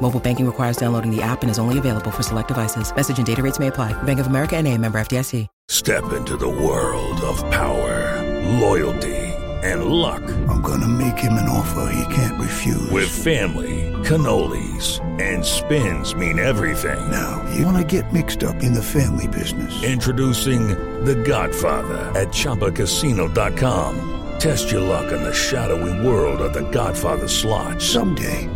Mobile banking requires downloading the app and is only available for select devices. Message and data rates may apply. Bank of America and a member FDIC. Step into the world of power, loyalty, and luck. I'm gonna make him an offer he can't refuse. With family, cannolis, and spins mean everything. now, you wanna get mixed up in the family business. Introducing The Godfather at ChumbaCasino.com. Test your luck in the shadowy world of The Godfather slot. Someday,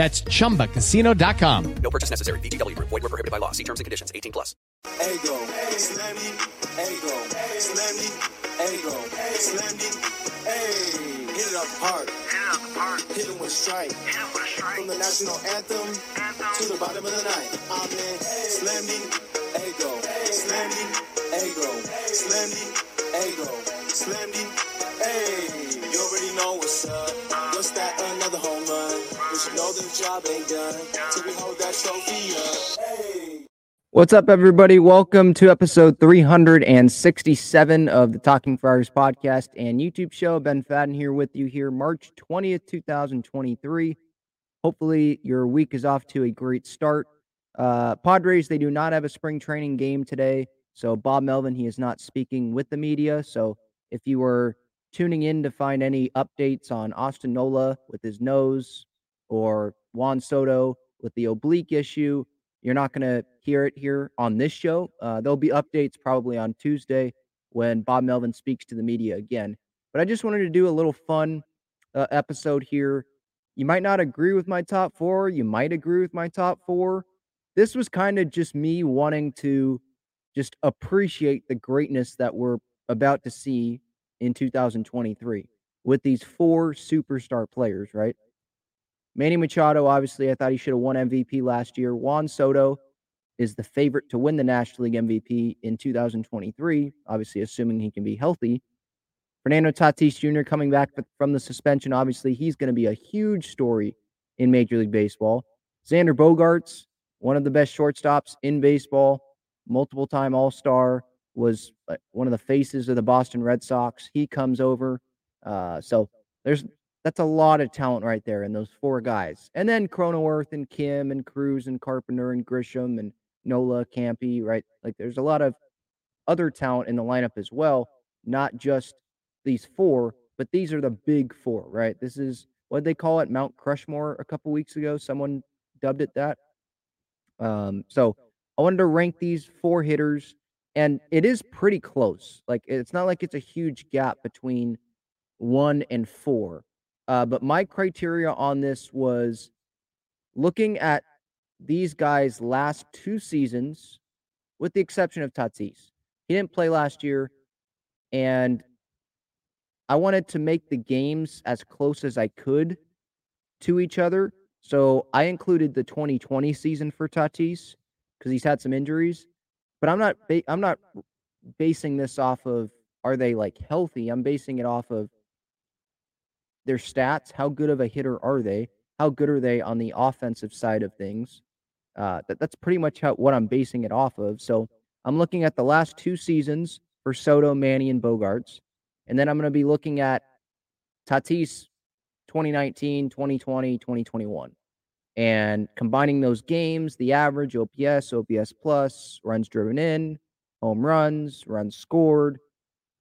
That's chumbacasino.com. No purchase necessary. VGW Group. Void were prohibited by law. See terms and conditions. 18 plus. Ego, slammy, ego, slammy, ego, slammy, hey. Hit it up hard, hit it with a strike. From the national anthem to the bottom of the night. I'm in slammy, ego, slammy, ego, slammy, ego, slammy, hey. Know what's up. What's that? Another home run. But you know the job ain't done till we hold that trophy up. What's up, everybody? Welcome to episode 367 of the Talking Friars podcast and YouTube show. Ben Fadden here with you here, March 20th, 2023. Hopefully, your week is off to a great start. Uh, Padres, they do not have a spring training game today. So, Bob Melvin, he is not speaking with the media. So, if you were tuning in to find any updates on Austin Nola with his nose or Juan Soto with the oblique issue, you're not going to hear it here on this show. Uh, there'll be updates probably on Tuesday when Bob Melvin speaks to the media again. But I just wanted to do a little fun uh, episode here. You might not agree with my top four. You might agree with my top four. This was kind of just me wanting to just appreciate the greatness that we're about to see in 2023 with these four superstar players, right? Manny Machado, obviously, I thought he should have won MVP last year. Juan Soto is the favorite to win the National League MVP in 2023, obviously, assuming he can be healthy. Fernando Tatis Jr. coming back from the suspension, obviously, he's going to be a huge story in Major League Baseball. Xander Bogaerts, one of the best shortstops in baseball, multiple time All Star, was one of the faces of the Boston Red Sox. He comes over. Uh, so there's that's a lot of talent right there in those four guys. And then Cronenworth and Kim and Cruz and Carpenter and Grisham and Nola Campy, right? Like there's a lot of other talent in the lineup as well, not just these four, but these are the big four, right? This is what they call it, Mount Crushmore a couple weeks ago. Someone dubbed it that. Um, so I wanted to rank these four hitters, and it is pretty close. Like it's not like it's a huge gap between one and four. Uh, but my criteria on this was looking at these guys' last two seasons, with the exception of Tatis. He didn't play last year, and I wanted to make the games as close as I could to each other. So I included the 2020 season for Tatis because he's had some injuries. But I'm not ba- I'm not basing this off of are they like healthy? I'm basing it off of their stats. How good of a hitter are they? how good are they on the offensive side of things. Uh, that, that's pretty much how, what I'm basing it off of. So I'm looking at the last two seasons for Soto, Manny, and Bogaerts. And then I'm going to be looking at Tatis 2019, 2020, 2021. And combining those games, the average, OPS, OPS plus, runs driven in, home runs, runs scored.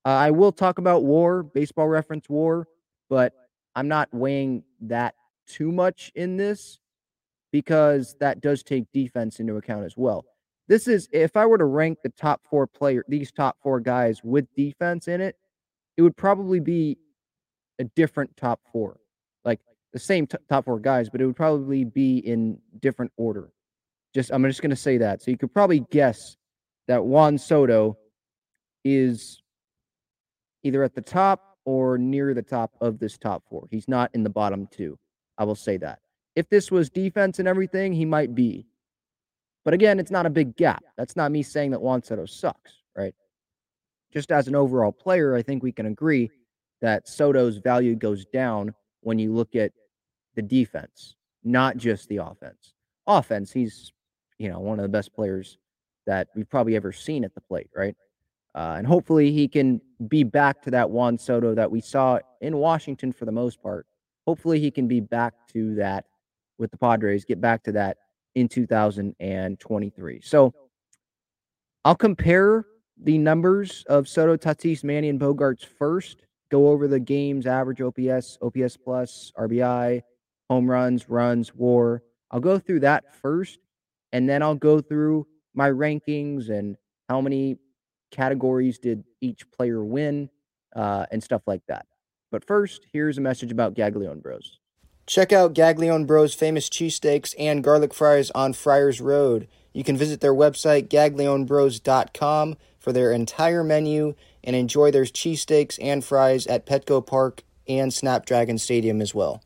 Uh, I will talk about war, baseball reference war, but I'm not weighing that too much in this because that does take defense into account as well. This is if I were to rank the top four player, these top four guys with defense in it, it would probably be a different top four, the same t- top four guys, but it would probably be in different order. Just I'm just going to say that, so you could probably guess that Juan Soto is either at the top or near the top of this top four. He's not in the bottom two. I will say that. If this was defense and everything, he might be. But again, it's not a big gap. That's not me saying that Juan Soto sucks, right? Just as an overall player, I think we can agree that Soto's value goes down when you look at the defense, not just the offense. Offense, he's, you know, one of the best players that we've probably ever seen at the plate, right? Uh, and hopefully he can be back to that Juan Soto that we saw in Washington for the most part. Hopefully he can be back to that with the Padres, get back to that in 2023. So I'll compare the numbers of Soto, Tatis, Manny, and Bogaerts first. Go over the games, average OPS, OPS plus, RBI, home runs, runs, WAR. I'll go through that first, and then I'll go through my rankings and how many categories did each player win uh, and stuff like that. But first, here's a message about Gaglione Bros. Check out Gaglione Bros' famous cheesesteaks and garlic fries on Friars Road. You can visit their website, gaglionebros.com, for their entire menu and enjoy their cheesesteaks and fries at Petco Park and Snapdragon Stadium as well.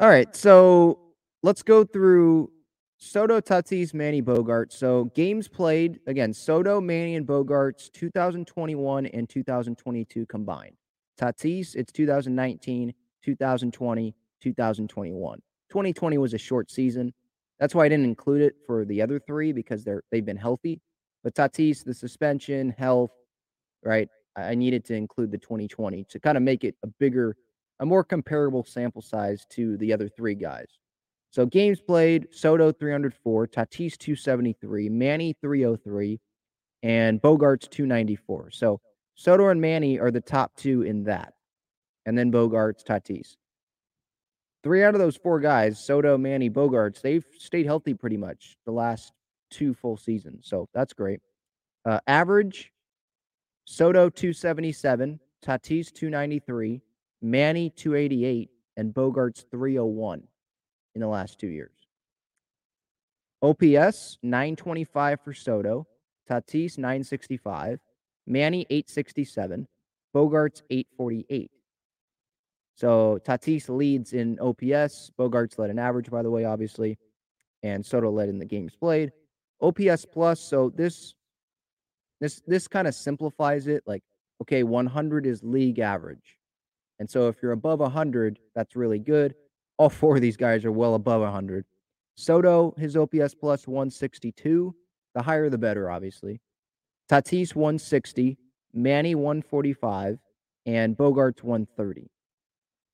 All right, so let's go through Soto, Tatis, Manny, Bogaerts. So games played again: Soto, Manny, and Bogaerts 2021 and 2022 combined. Tatis, it's 2019, 2020, 2021. 2020 was a short season. That's why I didn't include it for the other three because they're they've been healthy. But Tatis, the suspension, health, right? I needed to include the 2020 to kind of make it a bigger, a more comparable sample size to the other three guys. So games played, Soto 304, Tatis 273, Manny 303, and Bogaerts 294. So Soto and Manny are the top two in that. And then Bogaerts, Tatis. Three out of those four guys, Soto, Manny, Bogaerts, they've stayed healthy pretty much the last two full seasons. So that's great. Uh, average Soto 277, Tatis 293, Manny 288, and Bogaerts 301 in the last two years. OPS 925 for Soto, Tatis 965, Manny 867, Bogaerts 848. So Tatis leads in OPS. Bogaerts led an average, by the way, obviously, and Soto led in the games played. OPS plus. So this this this kind of simplifies it. Like, okay, 100 is league average, and so if you're above 100, that's really good. All four of these guys are well above 100. Soto, his OPS plus 162. The higher, the better, obviously. Tatis 160, Manny 145, and Bogart's 130.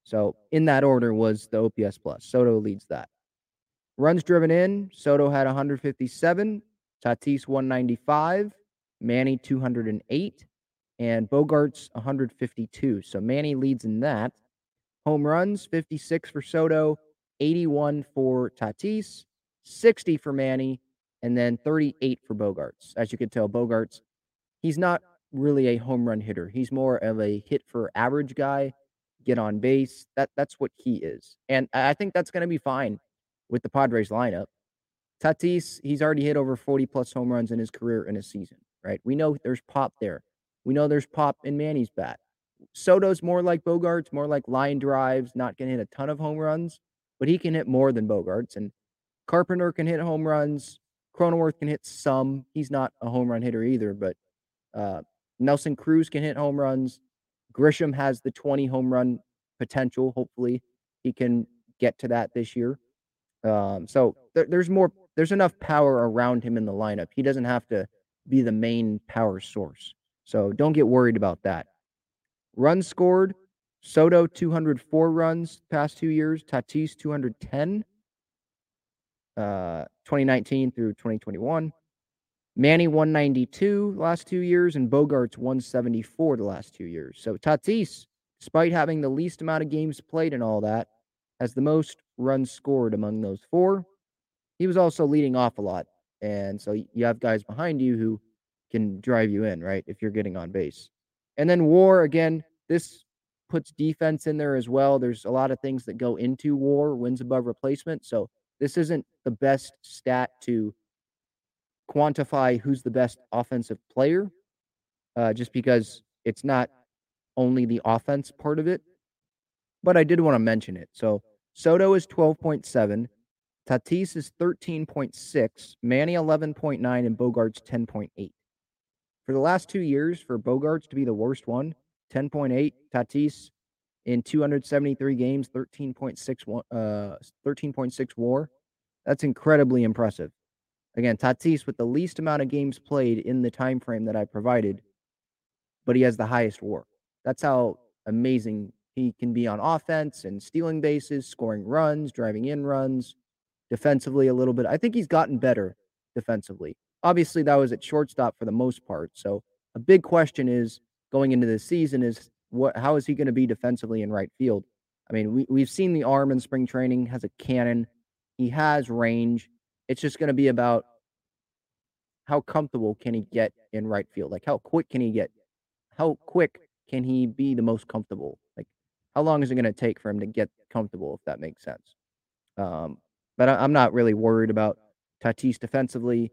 So in that order was the OPS plus. Soto leads that. Runs driven in, Soto had 157, Tatis 195, Manny 208, and Bogaerts 152. So Manny leads in that. Home runs 56 for Soto, 81 for Tatis, 60 for Manny, and then 38 for Bogaerts. As you can tell, Bogaerts, he's not really a home run hitter. He's more of a hit for average guy, get on base. That that's what he is. And I think that's going to be fine with the Padres lineup. Tatis, he's already hit over 40 plus home runs in his career in a season, right? We know there's pop there. We know there's pop in Manny's bat. Soto's more like Bogaerts, more like line drives, not going to hit a ton of home runs, but he can hit more than Bogaerts. And Carpenter can hit home runs. Cronenworth can hit some. He's not a home run hitter either, but uh, Nelson Cruz can hit home runs. Grisham has the 20 home run potential. Hopefully, he can get to that this year. Um, so there, there's more, there's enough power around him in the lineup. He doesn't have to be the main power source. So don't get worried about that. Runs scored Soto 204 runs past two years, Tatis 210, uh, 2019 through 2021. Manny 192 last two years, and Bogaerts 174 the last two years. So Tatis, despite having the least amount of games played and all that, has the most runs scored among those four. He was also leading off a lot. And so you have guys behind you who can drive you in, right? If you're getting on base. And then war, again, this puts defense in there as well. There's a lot of things that go into war, wins above replacement. So this isn't the best stat to quantify who's the best offensive player, uh, just because it's not only the offense part of it. But I did want to mention it. So Soto is 12.7, Tatis is 13.6, Manny 11.9, and Bogaerts 10.8. For the last two years, for Bogaerts to be the worst one, 10.8, Tatis in 273 games, 13.6 uh 13.6 war. That's incredibly impressive. Again, Tatis with the least amount of games played in the time frame that I provided, but he has the highest war. That's how amazing he can be on offense and stealing bases, scoring runs, driving in runs, defensively a little bit. I think he's gotten better defensively. Obviously, that was at shortstop for the most part. So a big question is going into this season is what how is he going to be defensively in right field? I mean, we, we've seen the arm in spring training, has a cannon, he has range. It's just going to be about how comfortable can he get in right field? Like how quick can he get? How quick can he be the most comfortable? Like how long is it going to take for him to get comfortable? If that makes sense. Um, but I, I'm not really worried about Tatis defensively.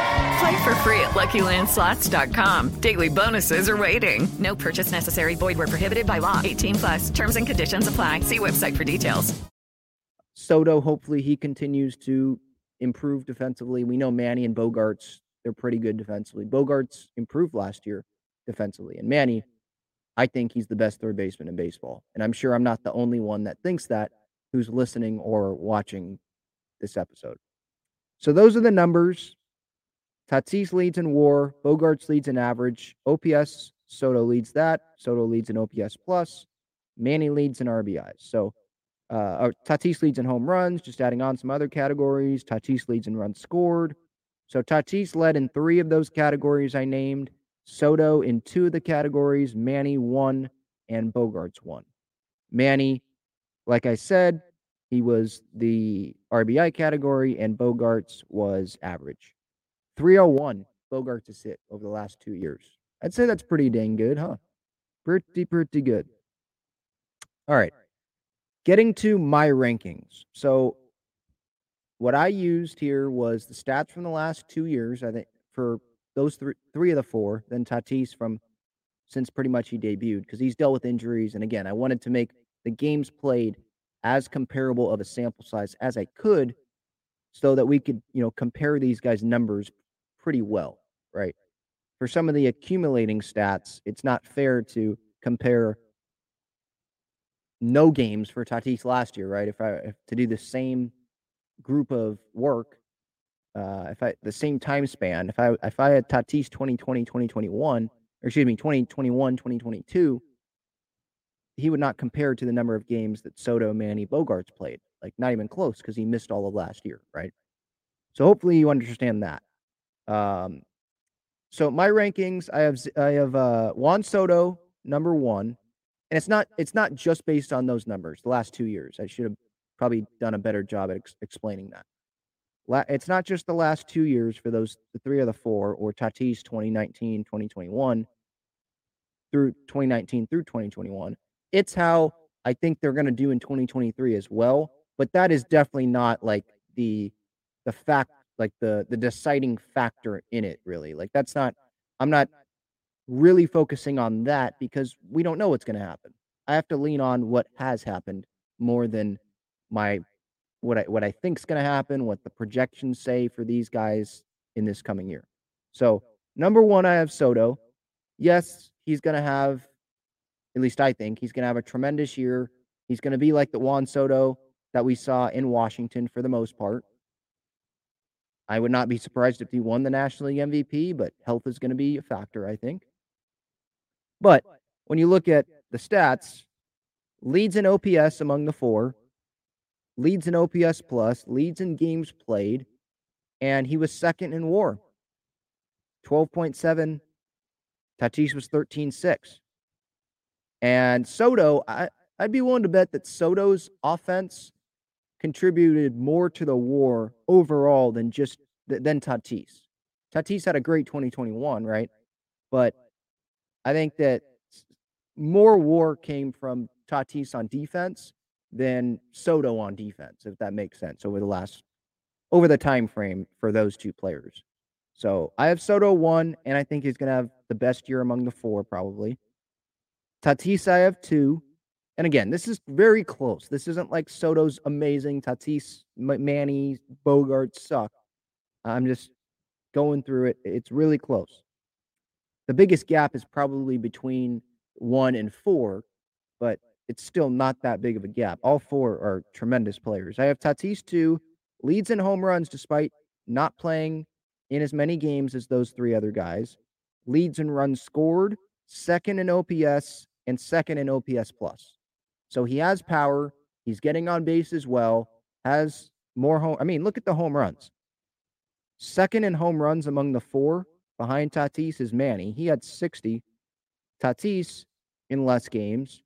Play for free at LuckyLandSlots.com. Daily bonuses are waiting. No purchase necessary. Void where prohibited by law. 18 plus. Terms and conditions apply. See website for details. Soto, hopefully he continues to improve defensively. We know Manny and Bogaerts, they're pretty good defensively. Bogaerts improved last year defensively. And Manny, I think he's the best third baseman in baseball. And I'm sure I'm not the only one that thinks that who's listening or watching this episode. So those are the numbers. Tatis leads in war. Bogaerts leads in average. OPS, Soto leads that. Soto leads in OPS plus. Manny leads in RBIs. So uh, Tatis leads in home runs, just adding on some other categories. Tatis leads in runs scored. So Tatis led in three of those categories I named. Soto in two of the categories. Manny one and Bogaerts one. Manny, like I said, he was the RBI category, and Bogaerts was average. 301 Bogart to sit over the last two years. I'd say that's pretty dang good, huh? Pretty, pretty good. All right. Getting to my rankings. So, what I used here was the stats from the last two years. I think for those three, three of the four, then Tatis from since pretty much he debuted because he's dealt with injuries. And again, I wanted to make the games played as comparable of a sample size as I could so that we could, you know, compare these guys' numbers pretty well, right? For some of the accumulating stats, it's not fair to compare no games for Tatis last year, right? If I if to do the same group of work, uh, if I the same time span, if I if I had Tatis 2020, 2021, or excuse me, 2021, 2022, he would not compare to the number of games that Soto, Manny, Bogaerts played. Like not even close because he missed all of last year, right? So hopefully you understand that. Um, So my rankings, I have I have uh, Juan Soto number one, and it's not it's not just based on those numbers. The last two years, I should have probably done a better job at ex- explaining that. La- it's not just the last two years for those the three of the four or Tatis 2019 2021 through 2019 through 2021. It's how I think they're going to do in 2023 as well. But that is definitely not like the the fact like the the deciding factor in it really. Like that's not I'm not really focusing on that because we don't know what's going to happen. I have to lean on what has happened more than my what I what I think's going to happen, what the projections say for these guys in this coming year. So, number 1 I have Soto. Yes, he's going to have at least I think he's going to have a tremendous year. He's going to be like the Juan Soto that we saw in Washington for the most part. I would not be surprised if he won the National League MVP, but health is going to be a factor, I think. But when you look at the stats, leads in OPS among the four, leads in OPS plus, leads in games played, and he was second in WAR. 12.7. Tatis was 13.6. And Soto, I, I'd be willing to bet that Soto's offense contributed more to the war overall than just than Tatis. Tatis had a great 2021, right? But I think that more war came from Tatis on defense than Soto on defense, if that makes sense, over the last over the time frame for those two players. So I have Soto one, and I think he's gonna have the best year among the four, probably. Tatis, I have two. And again, this is very close. This isn't like Soto's amazing. Tatis, Manny, Bogart suck. I'm just going through it. It's really close. The biggest gap is probably between one and four, but it's still not that big of a gap. All four are tremendous players. I have Tatis two, leads in home runs despite not playing in as many games as those three other guys, leads in runs scored, second in OPS, and second in OPS plus. So he has power. He's getting on base as well. Has more home. I mean, look at the home runs. Second in home runs among the four behind Tatis is Manny. He had 60. Tatis in less games,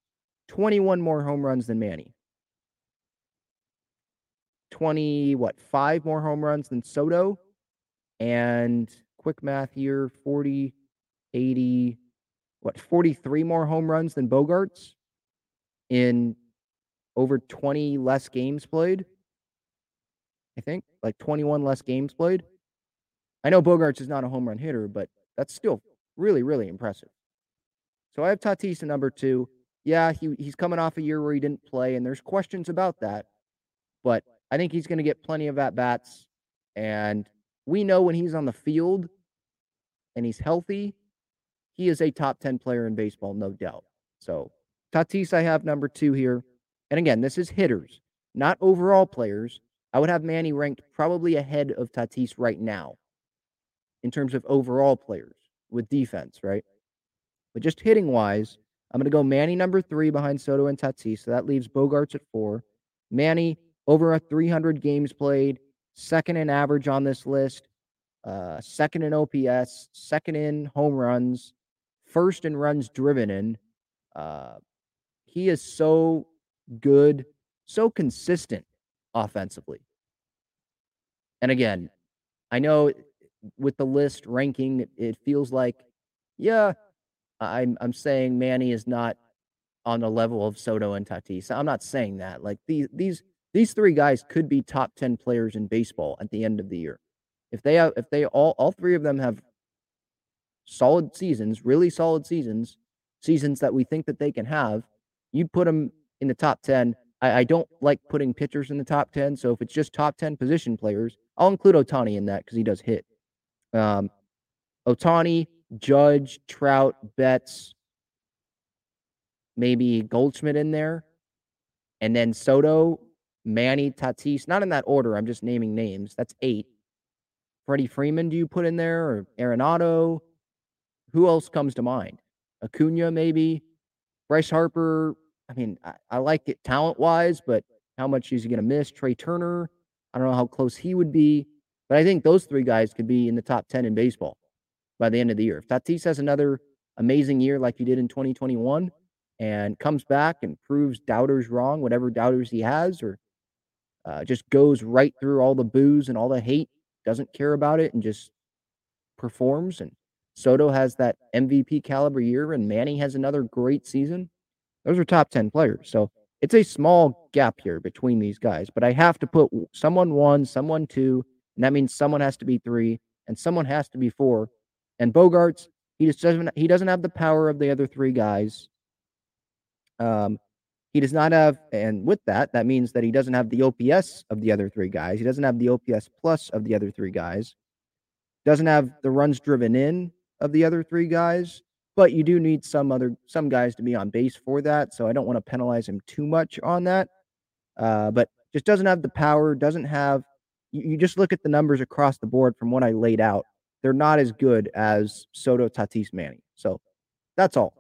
21 more home runs than Manny. 20, what, five more home runs than Soto. And quick math here 40, 80, what 43 more home runs than Bogaerts in over 20 less games played. I think like 21 less games played. I know Bogaerts is not a home run hitter, but that's still really, really impressive. So I have Tatis at number two. Yeah, he, he's coming off a year where he didn't play, and there's questions about that. But I think he's going to get plenty of at bats. And we know when he's on the field and he's healthy, he is a top 10 player in baseball, no doubt. So Tatis, I have number two here. And again, this is hitters, not overall players. I would have Manny ranked probably ahead of Tatis right now in terms of overall players with defense, right? But just hitting wise, I'm going to go Manny number three behind Soto and Tatis. So that leaves Bogaerts at four. Manny over a 300 games played, second in average on this list, uh, second in OPS, second in home runs, first in runs driven in. Uh, he is so good, so consistent offensively. And again, I know with the list ranking, it feels like, yeah, I'm I'm saying Manny is not on the level of Soto and Tatis. I'm not saying that. Like these these these three guys could be top 10 players in baseball at the end of the year. If they have if they all all three of them have solid seasons, really solid seasons, seasons that we think that they can have, you put them in the top 10. I, I don't like putting pitchers in the top 10. So if it's just top 10 position players, I'll include Ohtani in that because he does hit. Um, Ohtani, Judge, Trout, Betts, maybe Goldschmidt in there. And then Soto, Manny, Tatis, not in that order. I'm just naming names. That's eight. Freddie Freeman, do you put in there? Or Arenado? Who else comes to mind? Acuna, maybe. Bryce Harper. I mean, I, I like it talent wise, but how much is he going to miss? Trea Turner. I don't know how close he would be, but I think those three guys could be in the top 10 in baseball. by the end of the year. If Tatis has another amazing year like he did in 2021 and comes back and proves doubters wrong, whatever doubters he has, or uh, just goes right through all the booze and all the hate, doesn't care about it, and just performs. And Soto has that MVP caliber year, and Manny has another great season. Those are top 10 players. So it's a small gap here between these guys, but I have to put someone one, someone two, and that means someone has to be three, and someone has to be four. And Bogaerts, he just doesn't he doesn't have the power of the other three guys. Um, he does not have, and with that, that means that he doesn't have the OPS of the other three guys. He doesn't have the OPS plus of the other three guys. Doesn't have the runs driven in of the other three guys, but you do need some other some guys to be on base for that. So I don't want to penalize him too much on that. Uh, but just doesn't have the power, doesn't have you, you just look at the numbers across the board from what I laid out. They're not as good as Soto Tatis Manny. So that's all.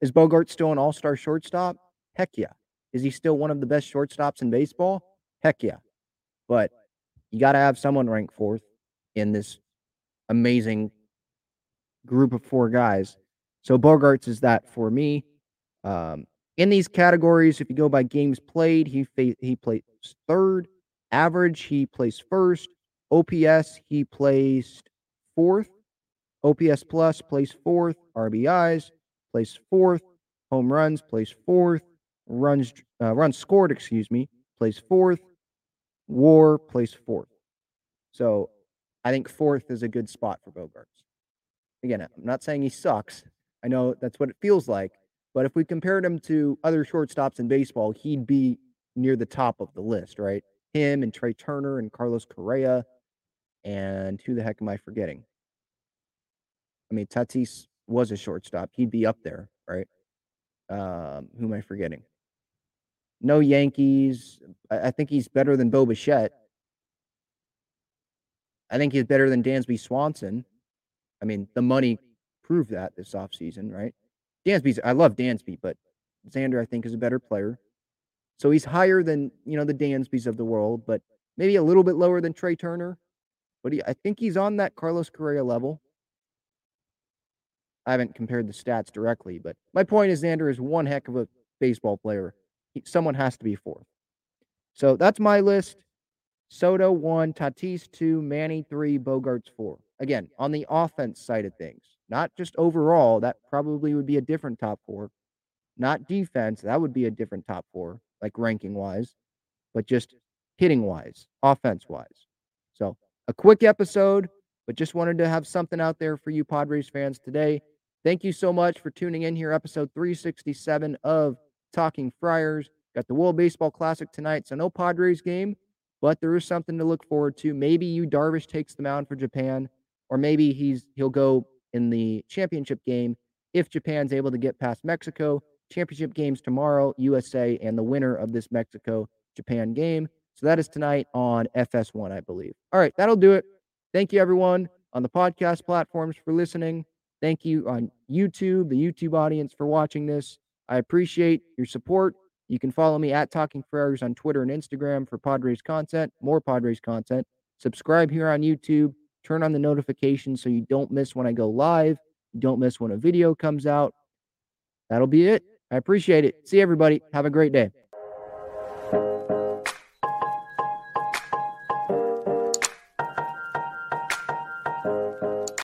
Is Bogart still an all-star shortstop? Heck yeah. Is he still one of the best shortstops in baseball? Heck yeah. But you got to have someone ranked fourth in this amazing group of four guys. So Bogaerts is that for me. Um, in these categories, if you go by games played, he fa- he plays third. Average, he placed first. OPS, he placed fourth. OPS plus placed fourth. RBIs placed fourth. Home runs placed fourth. Runs uh, runs scored, excuse me, placed fourth. WAR placed fourth. So I think fourth is a good spot for Bogaerts. Again, I'm not saying he sucks. I know that's what it feels like. But if we compared him to other shortstops in baseball, he'd be near the top of the list, right? him and Trea Turner and Carlos Correa. And who the heck am I forgetting? I mean, Tatis was a shortstop. He'd be up there, right? Um, who am I forgetting? No Yankees. I, I think he's better than Bo Bichette. I think he's better than Dansby Swanson. I mean, the money proved that this offseason, right? Dansby's, I love Dansby, but Xander, I think, is a better player. So he's higher than, you know, the Dansbys of the world, but maybe a little bit lower than Trea Turner. But he, I think he's on that Carlos Correa level. I haven't compared the stats directly, but my point is Xander is one heck of a baseball player. He, someone has to be fourth. So that's my list. Soto one, Tatis two, Manny three, Bogaerts four. Again, on the offense side of things, not just overall, that probably would be a different top four. Not defense, that would be a different top four like ranking wise, but just hitting wise, offense wise. So a quick episode, but just wanted to have something out there for you Padres fans today. Thank you so much for tuning in here, episode 367 of Talking Friars. Got the World Baseball Classic tonight, so no Padres game, but there is something to look forward to. Maybe Yu Darvish takes the mound for Japan, or maybe he's he'll go in the championship game if Japan's able to get past Mexico championship games tomorrow, USA, and the winner of this Mexico Japan game. So that is tonight on FS1, I believe. All right, that'll do it. Thank you, everyone, on the podcast platforms for listening. Thank you on YouTube, the YouTube audience, for watching this. I appreciate your support. You can follow me at Talking Friars on Twitter and Instagram for Padres content, more Padres content. Subscribe here on YouTube. Turn on the notifications so you don't miss when I go live. Don't miss when a video comes out. That'll be it. I appreciate it. See everybody. Have a great day.